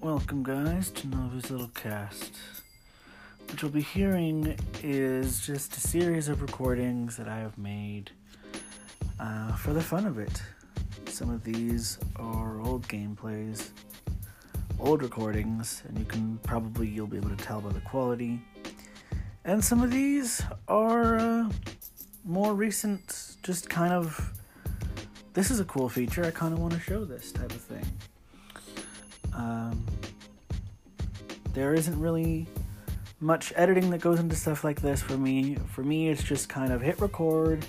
Welcome, guys, to Novi's Little Cast. What you'll be hearing is just a series of recordings that I have made uh, for the fun of it. Some of these are old gameplays, old recordings, and you can probably you'll be able to tell by the quality. And some of these are uh, more recent, just kind of. This is a cool feature. I kind of want to show this type of thing. Um, there isn't really much editing that goes into stuff like this for me. For me, it's just kind of hit record.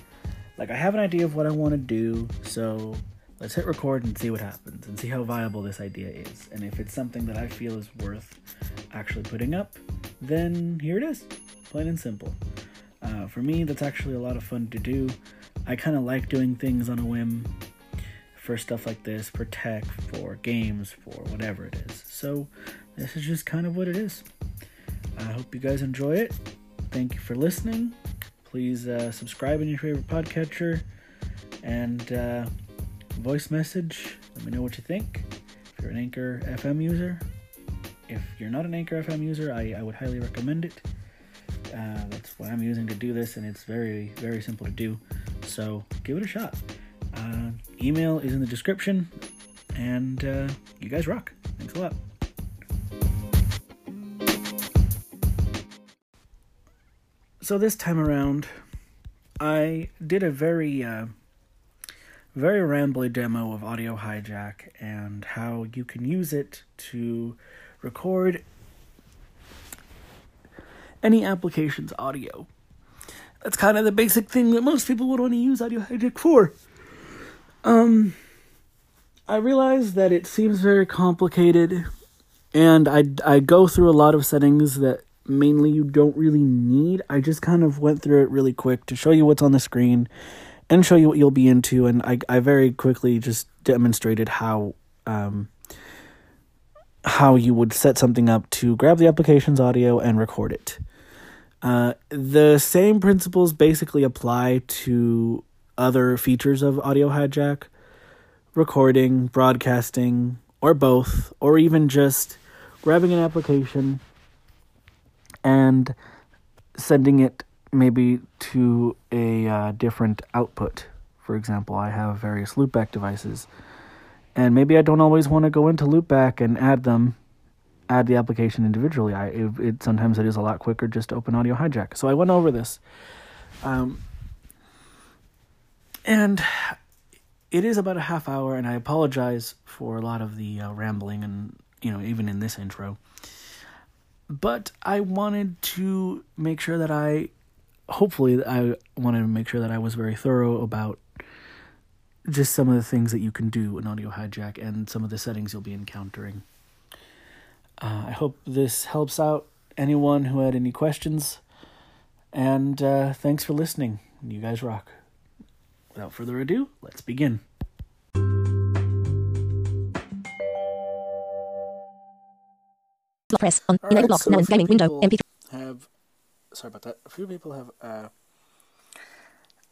Like, I have an idea of what I want to do, so let's hit record and see what happens and see how viable this idea is. And if it's something that I feel is worth actually putting up, then here it is, plain and simple. Uh, for me, that's actually a lot of fun to do. I kind of like doing things on a whim for stuff like this, for tech, for games, for whatever it is. So, this is just kind of what it is. I hope you guys enjoy it. Thank you for listening. Please uh, subscribe in your favorite podcatcher and uh, voice message. Let me know what you think. If you're an Anchor FM user, if you're not an Anchor FM user, I, I would highly recommend it. Uh, that's what I'm using to do this, and it's very, very simple to do. So give it a shot. Uh, email is in the description, and uh, you guys rock. Thanks a lot. So this time around, I did a very, uh, very rambly demo of Audio Hijack and how you can use it to record any application's audio. That's kind of the basic thing that most people would want to use Audio Hijack for. Um, I realize that it seems very complicated, and I I go through a lot of settings that mainly you don't really need. I just kind of went through it really quick to show you what's on the screen and show you what you'll be into, and I I very quickly just demonstrated how um how you would set something up to grab the application's audio and record it. Uh, the same principles basically apply to other features of Audio Hijack recording, broadcasting, or both, or even just grabbing an application and sending it maybe to a uh, different output. For example, I have various loopback devices, and maybe I don't always want to go into loopback and add them add the application individually. I it, it, sometimes it is a lot quicker just to open Audio Hijack. So I went over this, um, and it is about a half hour. And I apologize for a lot of the uh, rambling and you know even in this intro. But I wanted to make sure that I, hopefully, I wanted to make sure that I was very thorough about just some of the things that you can do in Audio Hijack and some of the settings you'll be encountering. Uh, I hope this helps out anyone who had any questions. And uh, thanks for listening. You guys rock. Without further ado, let's begin. press on All enable right, block so now gaming window MP3 Have sorry about that. A few people have uh,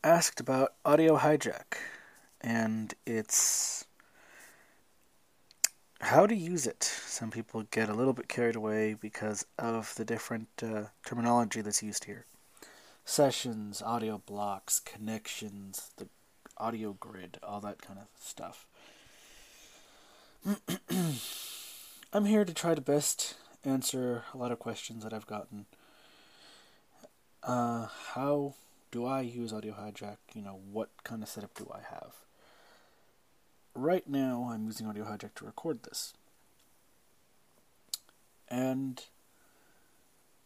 asked about Audio Hijack and its how to use it. Some people get a little bit carried away because of the different uh, terminology that's used here. Sessions, audio blocks, connections, the audio grid, all that kind of stuff. I'm here to try to best answer a lot of questions that I've gotten. Uh, how do I use Audio Hijack? You know, what kind of setup do I have? Right now, I'm using Audio Hijack to record this. And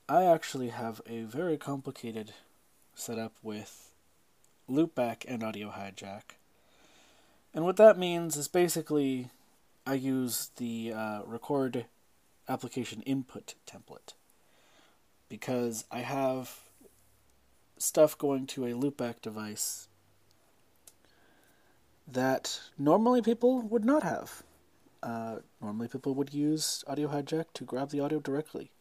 I actually have a very complicated setup with Loopback and Audio Hijack. And what that means is basically I use the uh, record application input template because I have stuff going to a loopback device that normally people would not have. Uh, normally people would use Audio Hijack to grab the audio directly.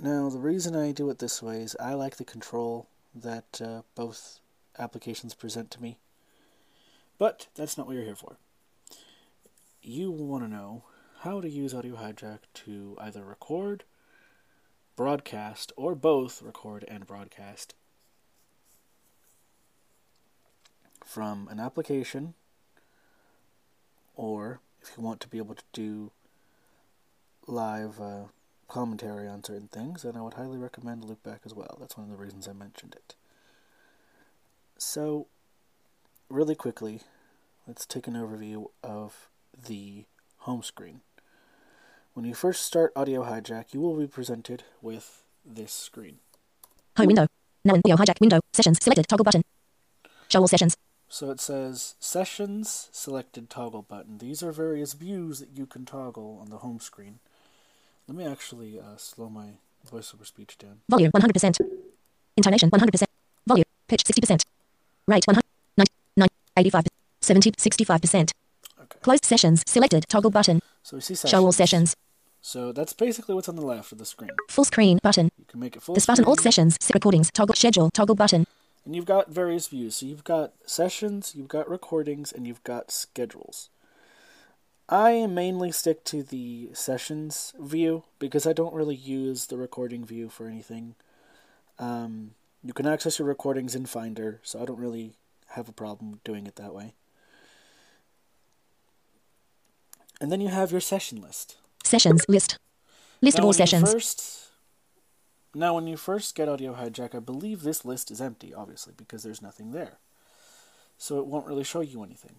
Now, the reason I do it this way is I like the control that uh, both applications present to me. But that's not what you're here for. You want to know how to use Audio Hijack to either record, broadcast, or both record and broadcast from an application, or if you want to be able to do live uh, commentary on certain things, and I would highly recommend Loopback as well. That's one of the reasons I mentioned it. So, really quickly, let's take an overview of the home screen. When you first start Audio Hijack, you will be presented with this screen. Home window. Now in Audio Hijack window. Sessions selected. Toggle button. Show all sessions. So it says Sessions selected toggle button. These are various views that you can toggle on the home screen. Let me actually uh, slow my voiceover speech down. Volume 100%. Intonation 100%. Volume. Pitch 60%. Rate 100. 90, 85. 70. 65%. Okay. Closed sessions. Selected. Toggle button. So we see sessions. Show all sessions. So that's basically what's on the left of the screen. Full screen button. You can make it full This button. All sessions. Recordings. Toggle schedule. Toggle button. And you've got various views. So you've got sessions, you've got recordings, and you've got schedules. I mainly stick to the sessions view because I don't really use the recording view for anything. Um, you can access your recordings in Finder, so I don't really have a problem doing it that way. And then you have your session list. Sessions list. List Now, of all sessions. First, now, when you first get Audio Hijack, I believe this list is empty, obviously, because there's nothing there. So it won't really show you anything.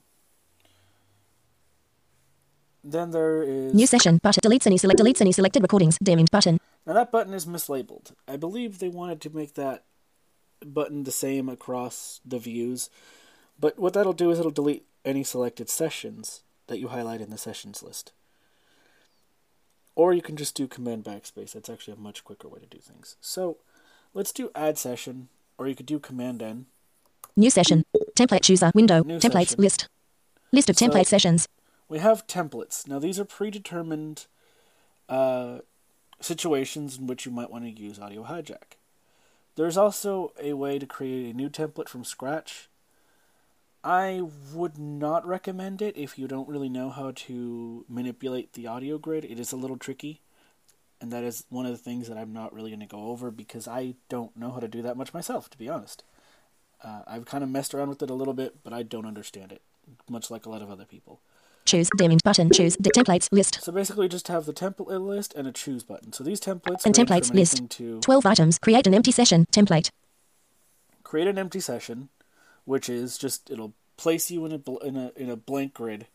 Then there is. New session button. Deletes any select. Deletes any selected recordings. Dimmed button. Now, that button is mislabeled. I believe they wanted to make that button the same across the views. But what that'll do is it'll delete any selected sessions that you highlight in the sessions list. Or you can just do command backspace. That's actually a much quicker way to do things. So let's do add session, or you could do command N. New session. Template chooser. Window. New Templates session. list. List of So- template sessions. We have templates. Now these are predetermined uh, situations in which you might want to use Audio Hijack. There's also a way to create a new template from scratch. I would not recommend it if you don't really know how to manipulate the audio grid. It is a little tricky, and that is one of the things that I'm not really going to go over because I don't know how to do that much myself, to be honest. Uh, I've kind of messed around with it a little bit, but I don't understand it, much like a lot of other people. Choose dimmed button. Choose the templates list. So basically, just have the template list and a choose button. So these templates And templates list. to 12 items. Create an empty session. Template. create an empty session, which is just it'll place you in a bl- in a in a blank grid,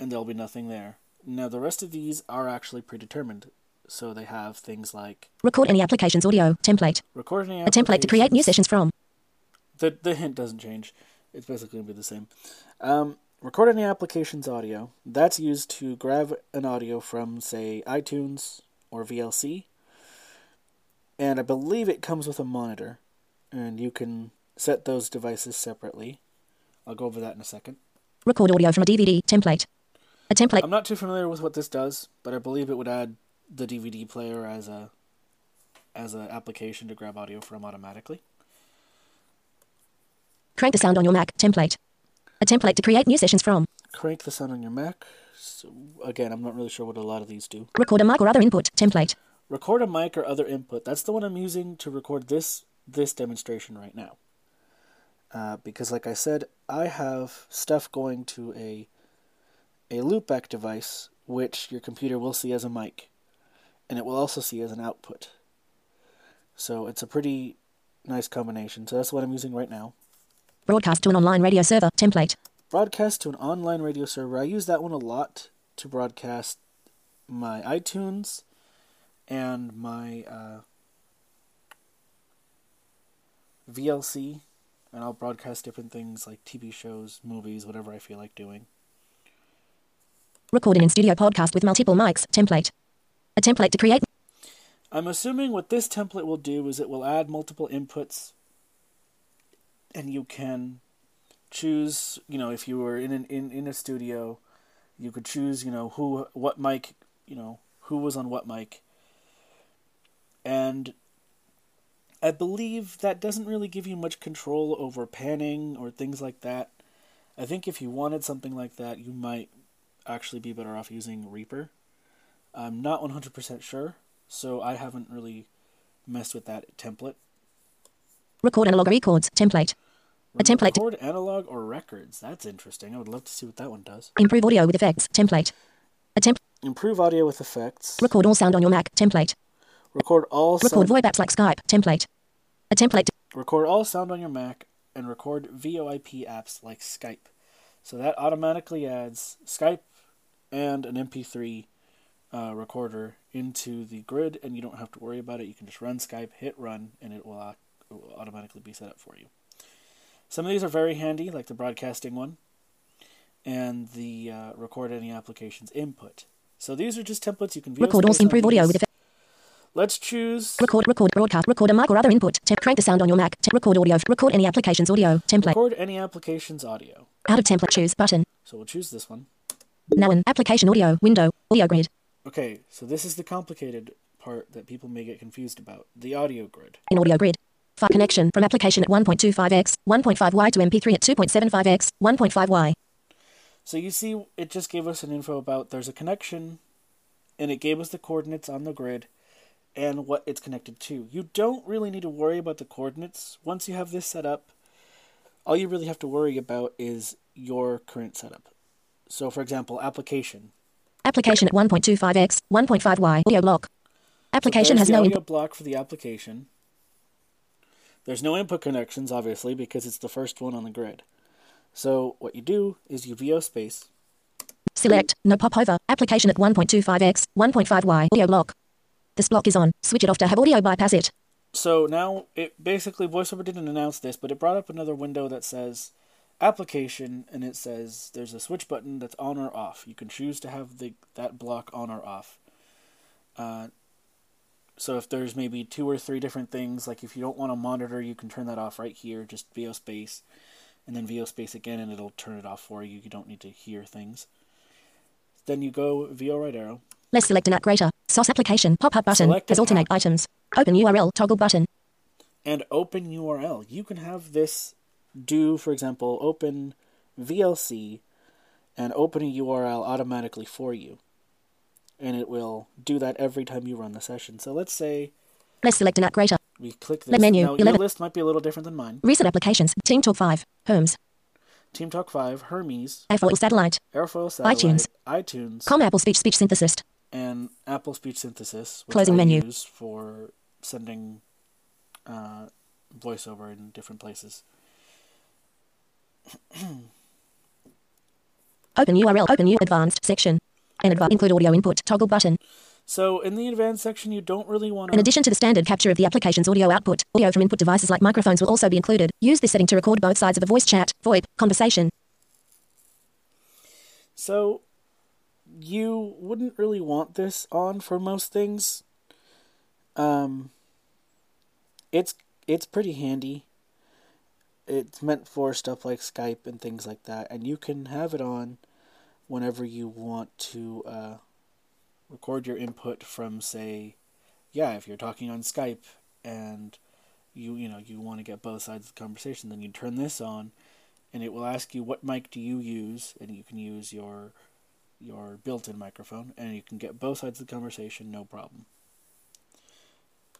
and there'll be nothing there. Now the rest of these are actually predetermined, so they have things like Record any applications audio. Template. recording A template to create new sessions from. The the hint doesn't change. It's basically gonna be the same. Um, record any applications audio. That's used to grab an audio from say iTunes or VLC. And I believe it comes with a monitor, and you can set those devices separately. I'll go over that in a second. Record audio from a DVD. Template. A template. I'm not too familiar with what this does, but I believe it would add the DVD player as a as an application to grab audio from automatically. Crank the sound on your Mac. Template. A template to create new sessions from. Crank the sound on your Mac. So again, I'm not really sure what a lot of these do. Record a mic or other input. Template. record a mic or other input. That's the one I'm using to record this this demonstration right now. Uh, because, like I said, I have stuff going to a a loopback device, which your computer will see as a mic, and it will also see as an output. So it's a pretty nice combination. So that's what I'm using right now. Broadcast to an online radio server. Template. Broadcast to an online radio server. I use that one a lot to broadcast my iTunes and my uh, VLC, and I'll broadcast different things like TV shows, movies, whatever I feel like doing. Recording in studio podcast with multiple mics. Template. A template to create. I'm assuming what this template will do is it will add multiple inputs, and you can choose. You know, if you were in an in, in a studio, you could choose. You know who what mic. You know who was on what mic, and I believe that doesn't really give you much control over panning or things like that. I think if you wanted something like that, you might actually be better off using Reaper. I'm not 100% sure, so I haven't really messed with that template. Record analog records. Template. A template. Record analog or records. That's interesting. I would love to see what that one does. Improve audio with effects. Template. A temp. Improve audio with effects. Record all sound on your Mac. Template. Record all Record sound, VoIP apps like Skype. Template. A template. record all sound on your Mac and record VoIP apps like Skype. So that automatically adds Skype and an MP3 uh, recorder into the grid, and you don't have to worry about it. You can just run Skype, hit run, and it will, au- it will automatically be set up for you. Some of these are very handy, like the broadcasting one, and the uh, record any applications input. So these are just templates you can view. Record all improve audio with effects. Let's choose Record, record, broadcast, record a mic or other input. Temp, crank the sound on your Mac. Temp, record audio. Record any applications audio. Template. record any applications audio. Out of template. Choose button. So we'll choose this one. Now an application audio. Window. Audio grid. Okay, so this is the complicated part that people may get confused about the audio grid. In audio grid. File connection from application at 1.25x, 1.5y to MP3 at 2.75x, 1.5y. So you see, it just gave us an info about there's a connection, and it gave us the coordinates on the grid and what it's connected to. You don't really need to worry about the coordinates. Once you have this set up, all you really have to worry about is your current setup. So, for example, application. Application at 1.25x, 1.5y. Audio block. Application There's has no audio input. block for the application. There's no input connections, obviously, because it's the first one on the grid. So what you do is you VO space, Select. No pop over. Application at 1.25x, 1.5y. Audio block. This block is on. Switch it off to have audio bypass it. So now it basically VoiceOver didn't announce this, but it brought up another window that says application, and it says there's a switch button that's on or off. You can choose to have the that block on or off. Uh, so if there's maybe two or three different things, like if you don't want to monitor, you can turn that off right here. Just VO space, and then VO space again, and it'll turn it off for you. You don't need to hear things. Then you go VO right arrow, Let's select an app greater. SOS application. Pop up button. Select Has alternate app. items. Open URL. Toggle button. and open URL. You can have this do, for example, open VLC and open a URL automatically for you. And it will do that every time you run the session. So let's say Let's select an app greater. we click The this. menu, now, your 11. list might be a little different than mine. Reset applications. Team Talk 5. Homes. Team Talk 5, Hermes, Airfoil Satellite. Airfoil Satellite, iTunes. iTunes, Com Apple Speech Speech Synthesis. and Apple Speech Synthesis, which Closing I menu. use for sending uh, voiceover in different places. Open URL. Open U Advanced section. And include audio input. Toggle button. So in the advanced section, you don't really want to. In addition to the standard capture of the application's audio output, audio from input devices like microphones will also be included. Use this setting to record both sides of a voice chat, VoIP, conversation. So, you wouldn't really want this on for most things. Um, it's it's pretty handy. It's meant for stuff like Skype and things like that, and you can have it on whenever you want to uh, record your input from, say, yeah, if you're talking on Skype and you you know you want to get both sides of the conversation, then you turn this on and it will ask you what mic do you use, and you can use your your built-in microphone, and you can get both sides of the conversation, no problem.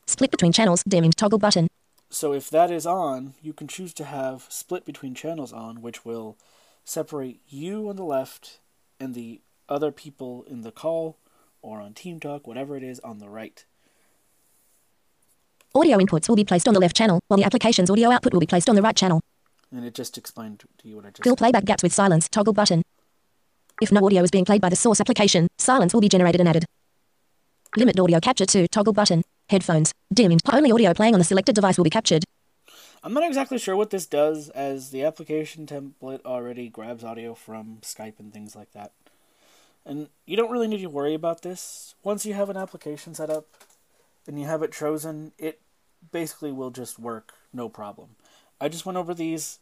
Split between channels, dimmed toggle button. So if that is on, you can choose to have split between channels on, which will separate you on the left and the other people in the call or on Team Talk, whatever it is, on the right. Audio inputs will be placed on the left channel, while the application's audio output will be placed on the right channel. And it just explained to you what I just Fill playback gaps with silence toggle button. If no audio is being played by the source application, silence will be generated and added. Limit audio capture to toggle button. Headphones. Dimmed. Only audio playing on the selected device will be captured. I'm not exactly sure what this does, as the application template already grabs audio from Skype and things like that. And you don't really need to worry about this. Once you have an application set up and you have it chosen, it basically will just work no problem. I just went over these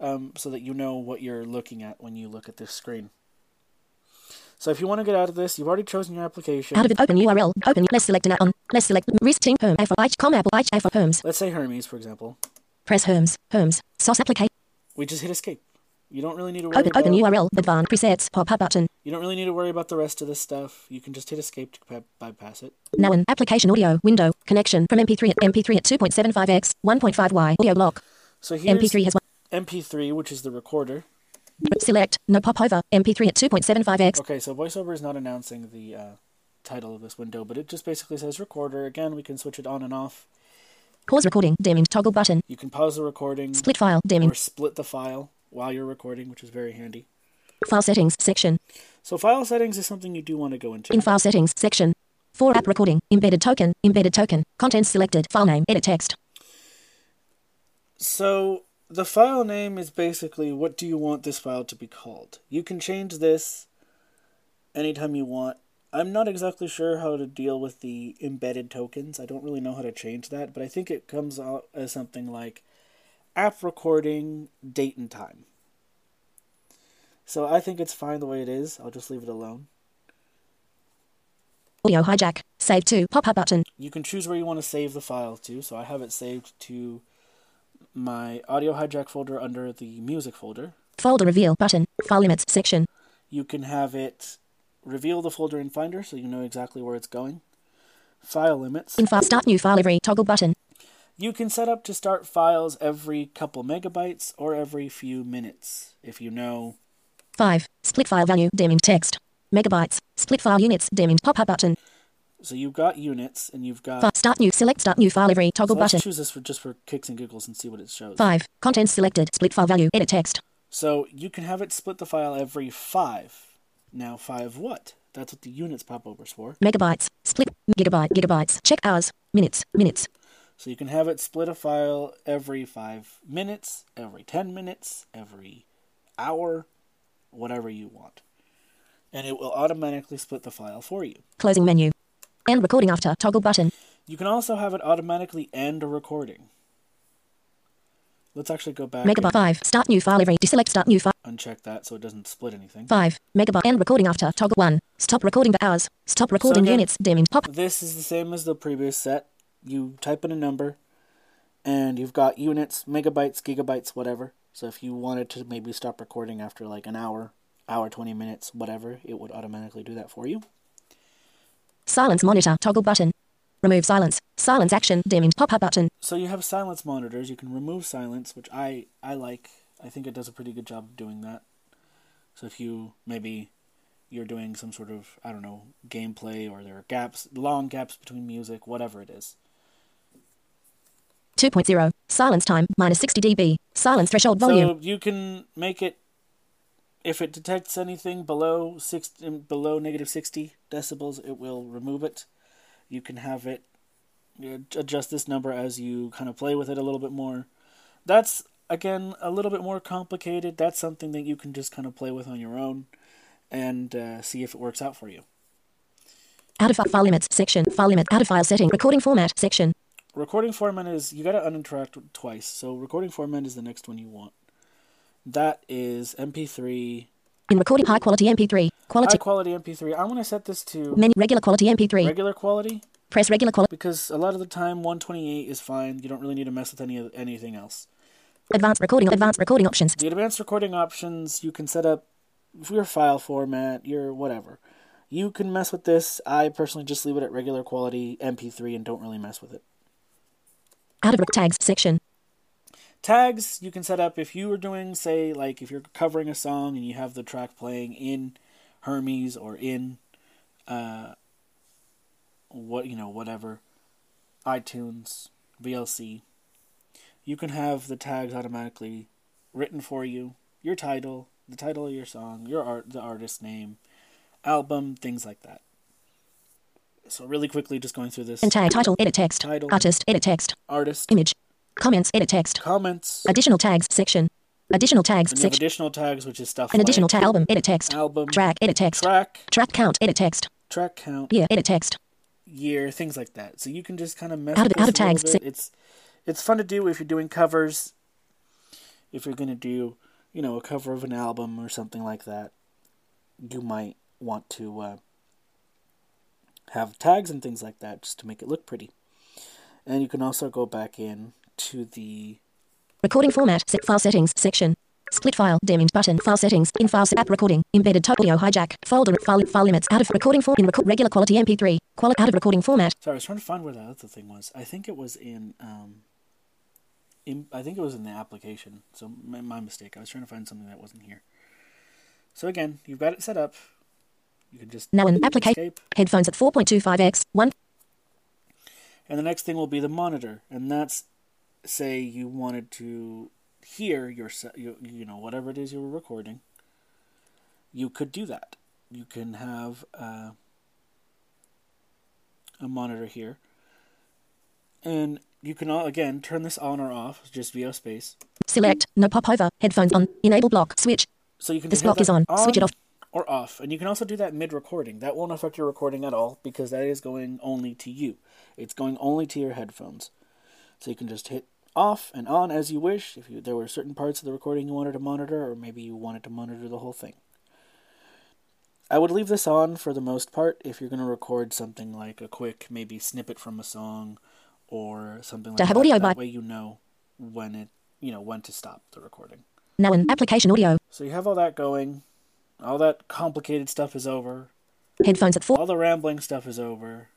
um, so that you know what you're looking at when you look at this screen. So if you want to get out of this, you've already chosen your application. Out of it. Open URL. Open. Let's select an on. Let's select risk team home. F I com Apple I F homes. Let's say Hermes, for example. Press homes. Homes. Source application. We just hit escape. You don't really need to worry Open, about open URL, advanced presets, pop up button. You don't really need to worry about the rest of this stuff. You can just hit escape to bypass it. Now an application audio window connection from MP3 at MP3 at 2.75x 1.5y audio block. So here's MP3 has one. MP3, which is the recorder. Select no pop over MP3 at 2.75x. Okay, so VoiceOver is not announcing the uh, title of this window, but it just basically says recorder. Again, we can switch it on and off. Pause recording dimming toggle button. You can pause the recording Split file dimming. or split the file while you're recording, which is very handy. File settings section. So file settings is something you do want to go into. In file settings section. For app recording embedded token embedded token contents selected file name edit text. So the file name is basically what do you want this file to be called? You can change this anytime you want. I'm not exactly sure how to deal with the embedded tokens. I don't really know how to change that, but I think it comes out as something like app recording date and time. So I think it's fine the way it is. I'll just leave it alone. Audio hijack. Save to pop up button. You can choose where you want to save the file to. So I have it saved to my audio hijack folder under the music folder. Folder reveal button. File limits section. You can have it reveal the folder in Finder so you know exactly where it's going. File limits. In file start new file every toggle button. You can set up to start files every couple megabytes or every few minutes if you know. 5. Split file value dimming text. Megabytes. Split file units dimming pop up button. So you've got units and you've got. Fi- start new select start new file every So toggle let's button. choose this for just for kicks and giggles and see what it shows. 5. Contents selected. Split file value edit text. So you can have it split the file every five. Now five what? That's what the units pop overs for. Megabytes. Split gigabyte gigabytes. Check hours. Minutes. Minutes. So you can have it split a file every five minutes, every ten minutes, every hour, whatever you want. And it will automatically split the file for you. Closing menu. End recording after toggle button. You can also have it automatically end a recording. Let's actually go back Megabyte 5. Start new file every deselect start new file. uncheck that so it doesn't split anything. 5. Megabyte end recording after toggle 1. Stop recording for hours. Stop recording again- units dimming pop. This is the same as the previous set. You type in a number, and you've got units, megabytes, gigabytes, whatever. So if you wanted to maybe stop recording after like an hour, hour, 20 minutes, whatever, it would automatically do that for you. Silence monitor toggle button. Remove silence. Silence action dimming pop up button. So you have silence monitors. You can remove silence, which I, I like. I think it does a pretty good job of doing that. So if you maybe you're doing some sort of, I don't know, gameplay or there are gaps, long gaps between music, whatever it is. 2.0. Silence time minus 60 dB. Silence threshold volume. So you can make it if it detects anything below six below negative sixty decibels, it will remove it. You can have it adjust this number as you kind of play with it a little bit more. That's again a little bit more complicated. That's something that you can just kind of play with on your own and uh, see if it works out for you. Out of file, file limits section. File limit. Out of file setting. Recording format section. Recording format is you got to uninteract twice. So recording format is the next one you want. That is MP3 In recording high quality MP3. Quality. high quality MP3. I'm gonna set this to Menu regular quality MP3. regular quality Press regular quality. because a lot of the time 128 is fine. You don't really need to mess with any of anything else. Advanced recording. Advanced recording options. The advanced recording options you can set up your file format, your whatever. You can mess with this. I personally just leave it at regular quality MP3 and don't really mess with it. Out of tags section. Tags you can set up if you are doing say like if you're covering a song and you have the track playing in Hermes or in uh what you know whatever iTunes, VLC. You can have the tags automatically written for you, your title, the title of your song, your art, the artist name, album, things like that. So really quickly just going through this And tag title. Edit text. Title. Artist. Edit text. artist Image. Comments. Edit text. comments Additional tags section. Additional tags and you have section. additional tags which is stuff An like additional tag. Album. Edit text. album, Track. Edit text. track, Track count. Edit text. track count, Year. Edit text. year, things like that. So you can just kind of mess Out with of- out of tags, bit. It's it's fun to do if you're doing covers. If you're gonna do, you know, a cover of an album or something like that, you might want to uh, have tags and things like that just to make it look pretty. And you can also go back in to the Recording format. Set file settings section. Split file. Dimmed button. File settings. In file app recording. Embedded audio hijack. Folder file file limits. Out of recording for in reco- regular quality MP3. Quality out of recording format. Sorry, I was trying to find where that other thing was. I think it was in. Um, in I think it was in the application. So my, my mistake. I was trying to find something that wasn't here. So again, you've got it set up. You can just Now an application. Headphones at 4.25x. 1. and the next thing will be the monitor, and that's say you wanted to hear your you, you know whatever it is you were recording. You could do that. You can have uh, a monitor here, and you can all, again turn this on or off just via space. Select. No pop over, Headphones on. Enable block. Switch. So you can This block is that on. Switch it off. or off, and you can also do that mid recording. That won't affect your recording at all because that is going only to you. It's going only to your headphones. So you can just hit off and on as you wish. If you, there were certain parts of the recording you wanted to monitor, or maybe you wanted to monitor the whole thing. I would leave this on for the most part if you're going to record something like a quick, maybe snippet from a song, or something like that. that way you know when it, you know, when to stop the recording. Now an application audio. So you have all that going. All that complicated stuff is over. Headphones at 4. All the rambling stuff is over.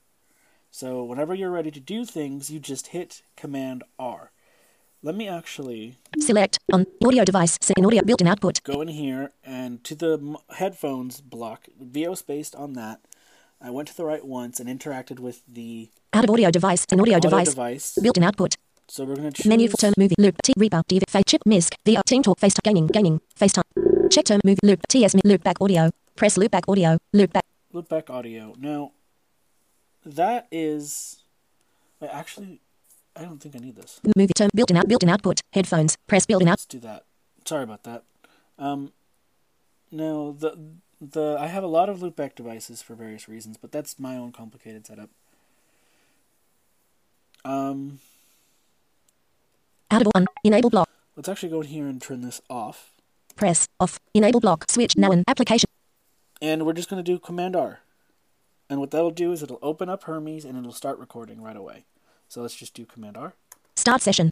So whenever you're ready to do things, you just hit Command R. Let me actually Select. On. Audio device. Set in audio built-in output. go in here and to the headphones block, VO spaced on that. I went to the right once and interacted with the Out of audio device. An audio, audio device. device. Built-in output. So we're going to choose Menu for term movie loop T Reaper DV Face Chip Misc VR Team Talk FaceTime Gaming Gaming FaceTime Check term movie loop TS loop back audio press loop back audio loop back loop back audio. Now, that is. Wait, actually, I don't think I need this. movie term built-in out built-in output headphones press built-in out Let's do that. Sorry about that. Um, now the the I have a lot of loopback devices for various reasons, but that's my own complicated setup. Um, out of on enable block let's actually go in here and turn this off, press off enable block switch now an application and we're just going to do Command R, and what that'll do is it'll open up Hermes and it'll start recording right away. So let's just do Command R. start session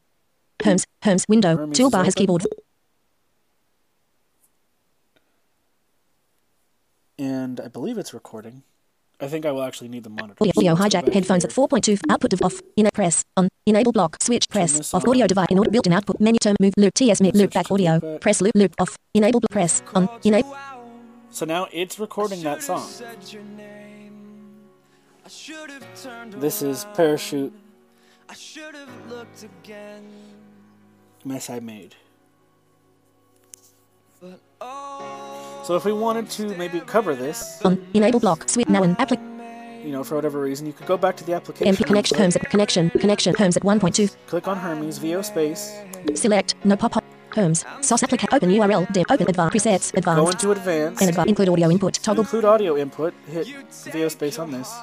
Hermes Hermes window Hermes toolbar has keyboard and I believe it's recording. I think I will actually need the monitor. audio, So audio hijack headphones here. at 4.2 output of off in a press on enable block switch press this off audio device in order built-in output menu term move loop TS mid loop back audio loopback. press loop loop off enable bl- press on enable So now it's recording that song. This is Parachute I should have looked again, Mess I Made. but oh, So if we wanted to maybe cover this, on enable block switch now an application you know, for whatever reason, you could go back to the application. MP connection and homes at connection connection homes at 1.2 Click on Hermes, VO space, select no pop up homes source application open URL dim open advanced presets go advanced into Advanced, and advanced include audio input toggle include audio input, hit VO space on this.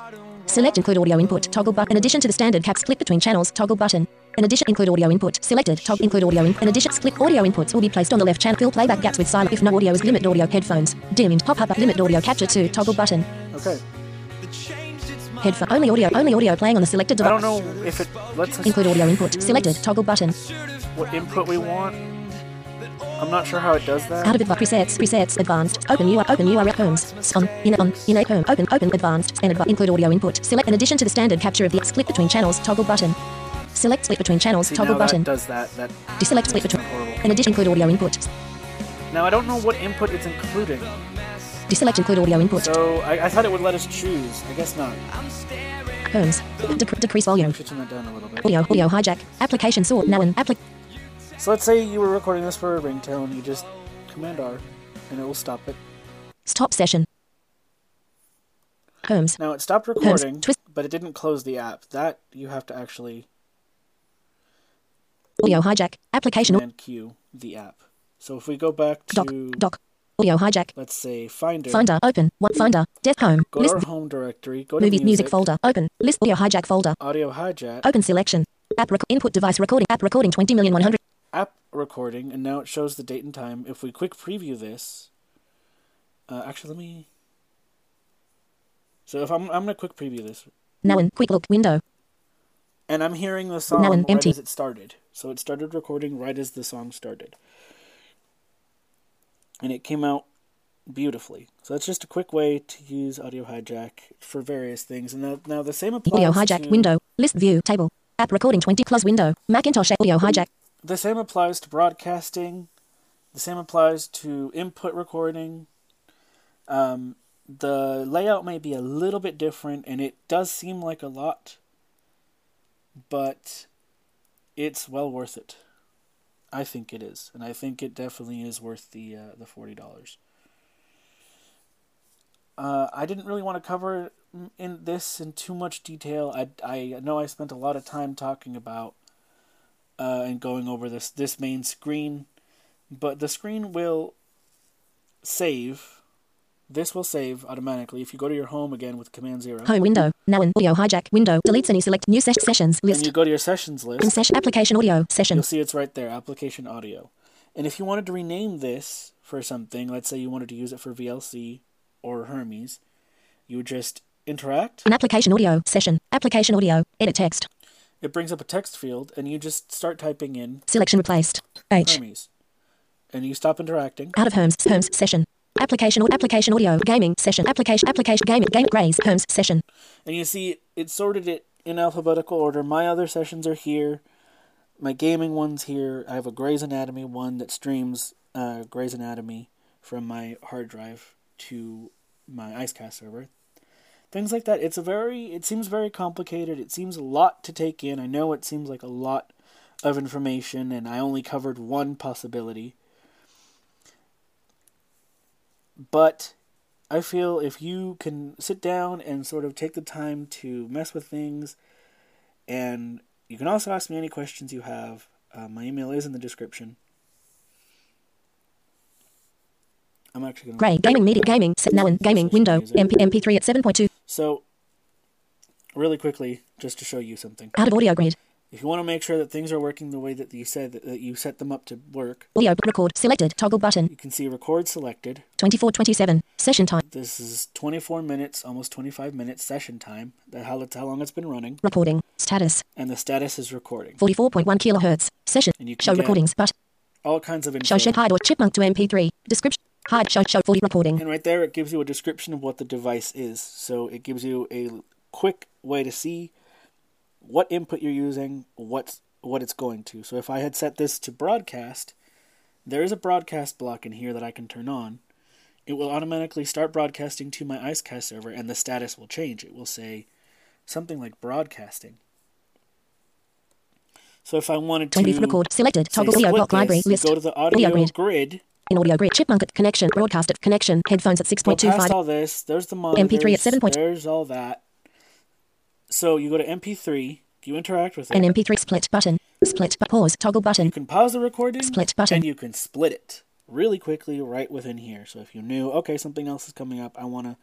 Select include audio input toggle button. In addition to the standard cap split between channels toggle button. In addition include audio input. Selected toggle include audio input. In addition split audio inputs will be placed on the left channel. Fill playback gaps with silent. If no audio is limit audio headphones. Dimmed pop up limit audio capture to toggle button. Okay. headphone only audio only audio playing on the selected device. I don't know if it lets us include audio input. Selected toggle button. What input we want. I'm not sure how it does Out that. of advanced presets, presets, advanced, open URL, open URL homes, on, in, on, in a home, open, open, advanced, and adva- include audio input. Select in addition to the standard capture of the split between channels, toggle button. Select split between channels, See, toggle now button. that does that. That Deselect split between. horrible. In addition, include audio input. Now I don't know what input it's including, Deselect include audio input. so I, I thought it would let us choose. I guess not. Homes. Dec- decrease volume. Should turn that down a little bit. Audio, audio hijack. Application sort. Now an applic. So let's say you were recording this for a ringtone. You just Command R, and it will stop it. Stop session. Homes. Now it stopped recording, twist- but it didn't close the app. That you have to actually Audio hijack. Application. Command Q the app. So if we go back to Dock. Dock. Audio hijack. let's say Finder, Finder. Open. One. Finder. Desk home. go to List. our home directory, go to Movie music, music folder. Open. List audio hijack folder. audio hijack, Open selection. App rec- input device recording. App recording 20,100. App recording, and now it shows the date and time. If we quick preview this, uh, actually let me. So if I'm I'm gonna quick preview this, Now in quick look window. and I'm hearing the song Now an right empty. as it started. So it started recording right as the song started. and it came out beautifully. So that's just a quick way to use Audio Hijack for various things. And now, now the same applies Audio hijack to, window. List view table. App recording 20 close window. Macintosh audio hijack. The same applies to broadcasting. The same applies to input recording. Um, the layout may be a little bit different, and it does seem like a lot, but it's well worth it. I think it is, and I think it definitely is worth the uh, the forty dollars. Uh, I didn't really want to cover in this in too much detail. I, I know I spent a lot of time talking about uh, and going over this this main screen, but the screen will save. This will save automatically if you go to your home again with Command Zero, Home window. Now in audio hijack window. Deletes any select new ses- sessions and list. you go to your sessions list. In session application audio session. You'll see it's right there, application audio. And if you wanted to rename this for something, let's say you wanted to use it for VLC or Hermes, you would just interact. An application audio session. Application audio. Edit text. It brings up a text field, and you just start typing in Selection replaced. H. Hermes. And you stop interacting. Out of homes. Homes session. Application or application audio gaming session. Application application game game grays homes session. And you see it sorted it in alphabetical order. My other sessions are here. My gaming one's here. I have a Grey's Anatomy one that streams uh, Grey's Anatomy from my hard drive to my IceCast server. Things like that. It's a very. It seems very complicated. It seems a lot to take in. I know it seems like a lot of information, and I only covered one possibility. But I feel if you can sit down and sort of take the time to mess with things, and you can also ask me any questions you have. Uh, my email is in the description. I'm actually going Gray gaming media gaming set now in gaming window. MP MP3 at 7.2. So, really quickly, just to show you something. Out of audio grid. If you want to make sure that things are working the way that you said that, you set them up to work, Audio record selected toggle button. you can see record selected. 2427 session time. This is 24 minutes, almost 25 minutes session time. That how that's how long it's been running, Recording status and the status is recording. 44.1 kilohertz. Session. And you can Show recordings but All kinds of info. show shed hide or chipmunk to MP3. Description. Show show 40 recording. And right there, it gives you a description of what the device is. So it gives you a quick way to see what input you're using, what's what it's going to. So if I had set this to broadcast, there is a broadcast block in here that I can turn on. It will automatically start broadcasting to my IceCast server, and the status will change. It will say something like broadcasting. So if I wanted to record selected toggle audio block library list. go to the audio, grid. grid In audio grid chipmunk at connection broadcast at connection headphones at Go past 6.25. all this. There's the monitors. MP3 at 7 point- There's all that. So you go to MP3. You interact with it. An MP3 split button. Split but pause toggle button. you can pause the recording. Split button. And you can split it really quickly right within here. So if you knew, okay, something else is coming up. I want to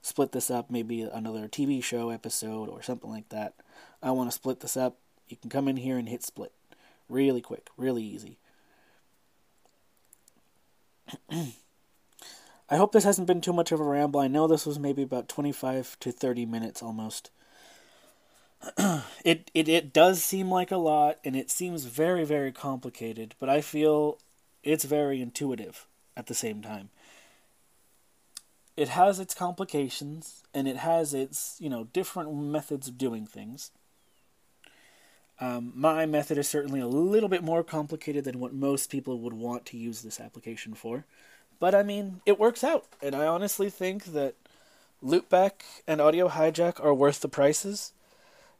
split this up. Maybe another TV show episode or something like that. I want to split this up. You can come in here and hit split. Really quick. Really easy. I hope this hasn't been too much of a ramble. I know this was maybe about 25 to 30 minutes almost. it, it it does seem like a lot and it seems very very complicated, but I feel it's very intuitive at the same time. It has its complications and it has its, you know, different methods of doing things. Um, my method is certainly a little bit more complicated than what most people would want to use this application for. But I mean, it works out, and I honestly think that Loopback and Audio Hijack are worth the prices.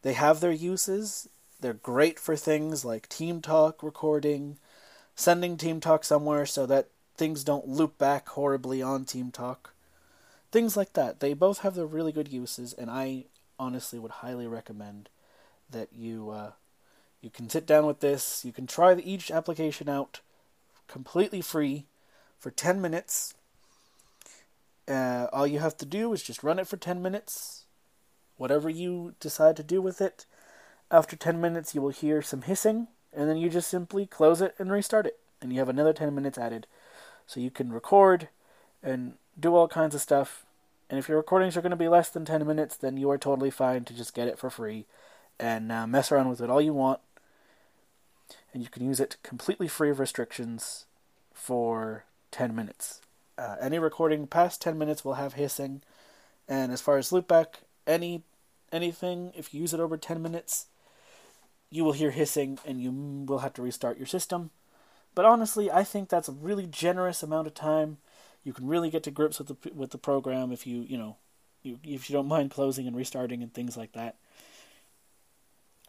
They have their uses. They're great for things like Team Talk recording, sending Team Talk somewhere so that things don't loop back horribly on Team Talk. Things like that. They both have their really good uses, and I honestly would highly recommend that you uh, you can sit down with this. You can try each application out completely free for 10 minutes. Uh, all you have to do is just run it for 10 minutes. Whatever you decide to do with it. After 10 minutes, you will hear some hissing, and then you just simply close it and restart it. And you have another 10 minutes added. So you can record and do all kinds of stuff. And if your recordings are going to be less than 10 minutes, then you are totally fine to just get it for free and uh, mess around with it all you want. And you can use it completely free of restrictions for 10 minutes. Uh, any recording past 10 minutes will have hissing. And as far as loopback, any anything, if you use it over 10 minutes, you will hear hissing and you will have to restart your system. But honestly, I think that's a really generous amount of time. You can really get to grips with the with the program if you you know, you, if you don't mind closing and restarting and things like that.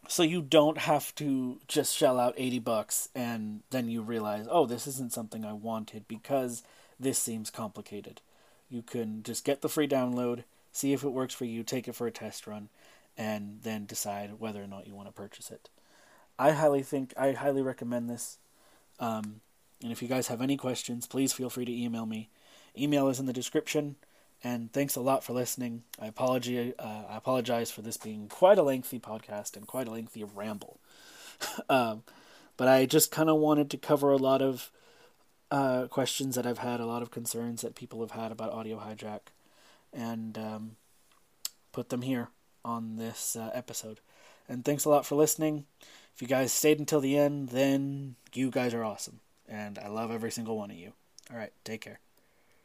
So you don't have to just shell out 80 bucks and then you realize, "Oh, this isn't something I wanted because this seems complicated." You can just get the free download, see if it works for you, take it for a test run, and then decide whether or not you want to purchase it. I highly think I highly recommend this. Um, and if you guys have any questions, please feel free to email me. Email is in the description. And thanks a lot for listening. I apologize. Uh, I apologize for this being quite a lengthy podcast and quite a lengthy ramble. um, but I just kind of wanted to cover a lot of uh, questions that I've had, a lot of concerns that people have had about Audio Hijack, and um, put them here on this uh, episode. And thanks a lot for listening. If you guys stayed until the end, then you guys are awesome. And I love every single one of you. All right, take care.